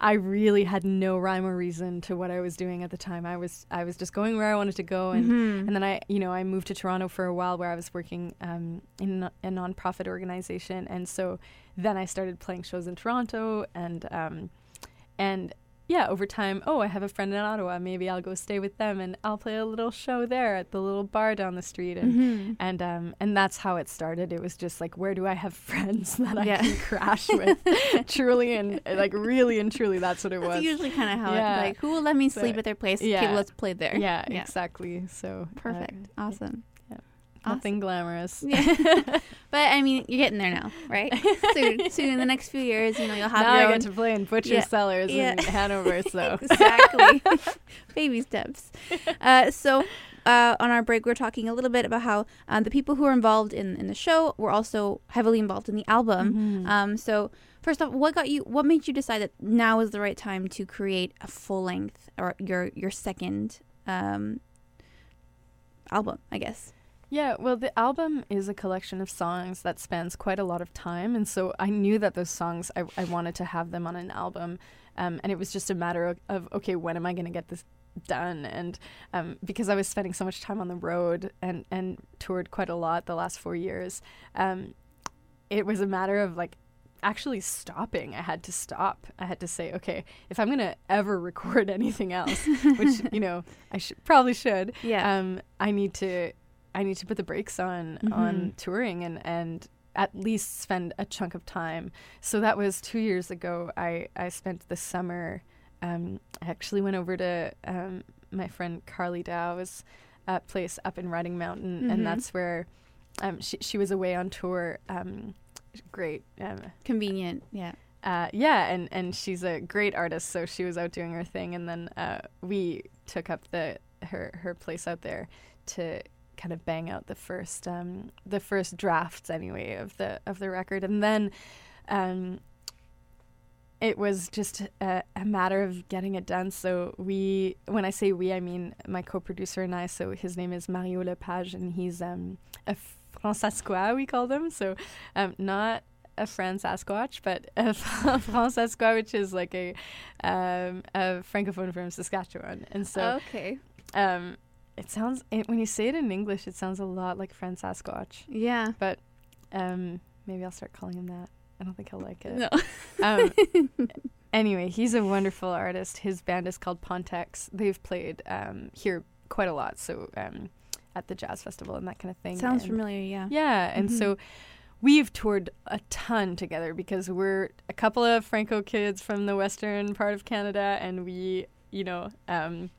I really had no rhyme or reason to what I was doing at the time. I was I was just going where I wanted to go and Mhm. and then I you know I moved to Toronto for a while where I was working um, in a nonprofit organization and so then I started playing shows in Toronto and um, and yeah, over time, oh, I have a friend in Ottawa. Maybe I'll go stay with them and I'll play a little show there at the little bar down the street. And Mhm. and um and that's how it started. It was just like, where do I have <laughs> friends that I can crash with? <laughs> truly and like really and truly, that's what it That's was. usually kind of how Yeah. it like who will let me So, sleep at their place? yeah. Okay, let's play there. yeah, exactly. So uh, Perfect. awesome. Nothing glamorous. Yeah. <laughs> <laughs> But I mean, you're getting there now, right? soon, <laughs> soon in the next few years, you know, you'll have now your I own. get to play in Butcher Yeah. Cellars Yeah. in Hanover. So exactly. Baby steps. Uh, so, uh, on our break, we are talking a little bit about how uh, the people who are involved in, in the show were also heavily involved in the album. Mhm. Um, so, first off, what got you? What made you decide that now is the right time to create a full length or your your second um, album? I guess. Yeah, well, the album is a collection of songs that spans quite a lot of time, and so I knew that those songs I, I wanted to have them on an album, um, and it was just a matter of, of okay, when am I going to get this done? And um, because I was spending so much time on the road and and toured quite a lot the last four years, um, it was a matter of like actually stopping. I had to stop. I had to say, okay, if I'm gonna ever <laughs> record anything else, which <laughs> you know I should probably should, Yeah. um, I need to I need to put the brakes on on Mhm. touring and and at least spend a chunk of time. So that was two years ago. I I spent the summer. Um, I actually went over to um, my friend Carly Dow's uh, place up in Riding Mountain, Mhm. and that's where um, she she was away on tour. Um, great. Um, Convenient. Yeah. uh, yeah, and, and she's a great artist, so she was out doing her thing, and then uh, we took up the her her place out there to kind of bang out the first um, the first drafts anyway of the of the record, and then um, it was just a, a matter of getting it done. So we, when I say we, I mean my co-producer and I. So his name is Mario Lepage, and he's um, a Fransaskois, we call them. So um, not a Fran Sasquatch, but a <laughs> Fransaskois, which is like a um, a francophone from Saskatchewan. And so okay. um, it sounds it, when you say it in English, it sounds a lot like Fran Sasquatch. Yeah. But um, maybe I'll start calling him that. I don't think he'll like it. No. Um, <laughs> anyway, he's a wonderful artist. His band is called Ponteix. They've played um, here quite a lot, so um, at the jazz festival and that kind of thing. Sounds and familiar. Yeah. Yeah, and Mhm. so we've toured a ton together because we're a couple of Franco kids from the western part of Canada, and we, you know, um,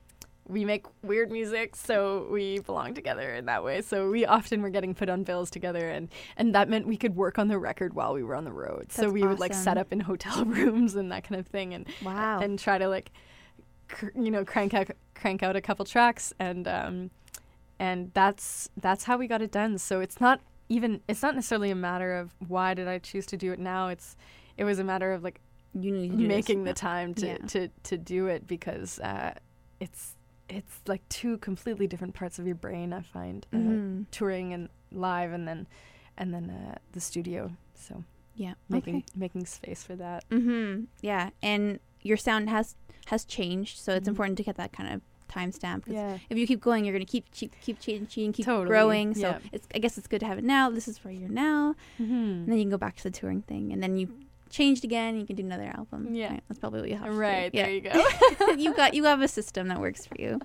we make weird music, so we belong together in that way. So we often were getting put on bills together, and and that meant we could work on the record while we were on the road. so That's we would like set up in hotel <laughs> rooms and that kind of thing, and Wow. and try to like cr- you know crank out crank out a couple tracks and um and that's that's how we got it done so it's not even it's not necessarily a matter of why did i choose to do it now it's it was a matter of like you need to making the time to Yeah. to to do it because uh it's it's like two completely different parts of your brain i find uh, Mhm. touring and live and then and then uh, the studio so Yeah. making Okay. making space for that Mm-hmm. Yeah, and your sound has has changed, so it's Mhm. important to get that kind of timestamp. yeah If you keep going, you're gonna keep keep keep changing, keep Totally, growing. So yeah. it's I guess it's good to have it now. This is where you're now, mm-hmm. and then you can go back to the touring thing, and then you changed again, you can do another album. Yeah. Right, that's probably what you have. Right, to do. there you go. <laughs> you got you have a system that works for you.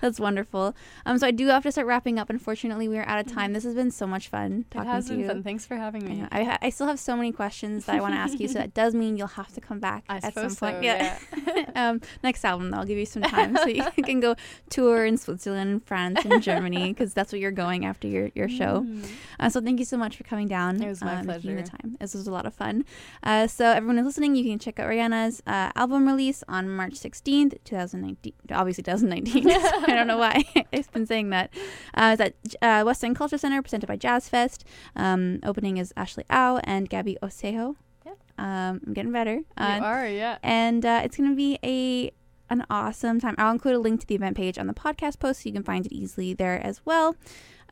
That's wonderful. Um, so I do have to start wrapping up. Unfortunately, we are out of time. This has been so much fun talking it has to been you. fun. Thanks for having me. know. I, I still have so many questions that I want to ask you. So <laughs> that does mean you'll have to come back I at some point. so, yeah. <laughs> um, next album, though, I'll give you some time so you can go tour in Switzerland, France, and Germany because that's what you're going after your your show. Mm. Uh, so thank you so much for coming down. It was my uh, making the time. This was a lot of fun. Uh, so everyone who's listening, you can check out Rayannah's uh, album release on March 16th, 2019. Obviously 2019. <laughs> I don't know why <laughs> I've been saying that. Uh, it's at uh, West End Culture Center, presented by Jazz Fest. Um, opening is Ashley Au and Gabby Osejo. Yep. Um, I'm getting better. Uh, you are, yeah. and uh, it's going to be a an awesome time. I'll include a link to the event page on the podcast post so you can find it easily there as well.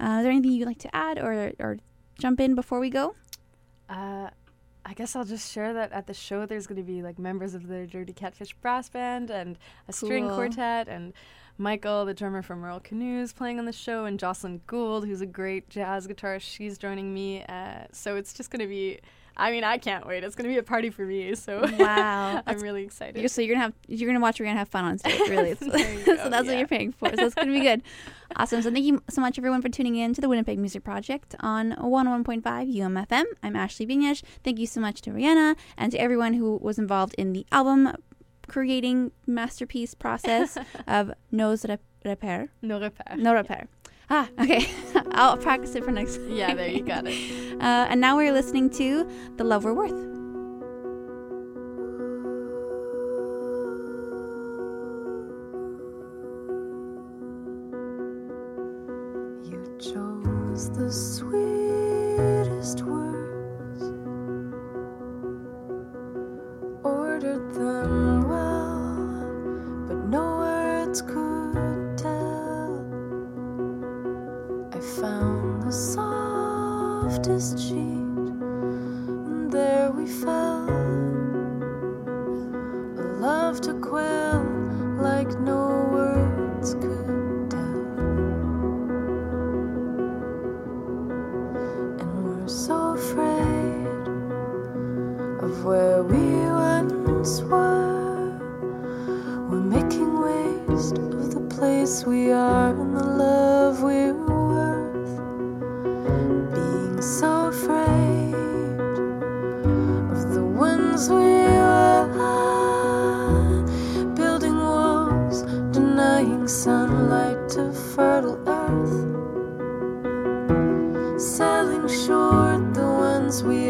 Uh, is there anything you'd like to add or or jump in before we go? Uh, I guess I'll just share that at the show there's going to be like members of the Dirty Catfish Brass Band and a string quartet and Michael, the drummer from Royal Canoes, playing on the show, and Jocelyn Gould, who's a great jazz guitarist. She's joining me. Uh, so it's just going to be. I mean, I can't wait. It's going to be a party for me. So Wow, <laughs> I'm really excited. You're, so you're gonna have you're gonna watch. We're gonna have fun on stage. Really, <laughs> <laughs> so, so go, that's what you're paying for. So it's gonna be good. Awesome. So thank you so much, everyone, for tuning in to the Winnipeg Music Project on 101.5 UMFM. I'm Ashley Vignesh. Thank you so much to Rayannah and to everyone who was involved in the album creating masterpiece process of Nos Repair. no repair. No Repair. Ah, okay. <laughs> I'll practice it for next time. Yeah, there you got it. <laughs> Uh, and now we're listening to The Love We're Worth. applying sunlight to fertile earth, selling short the ones we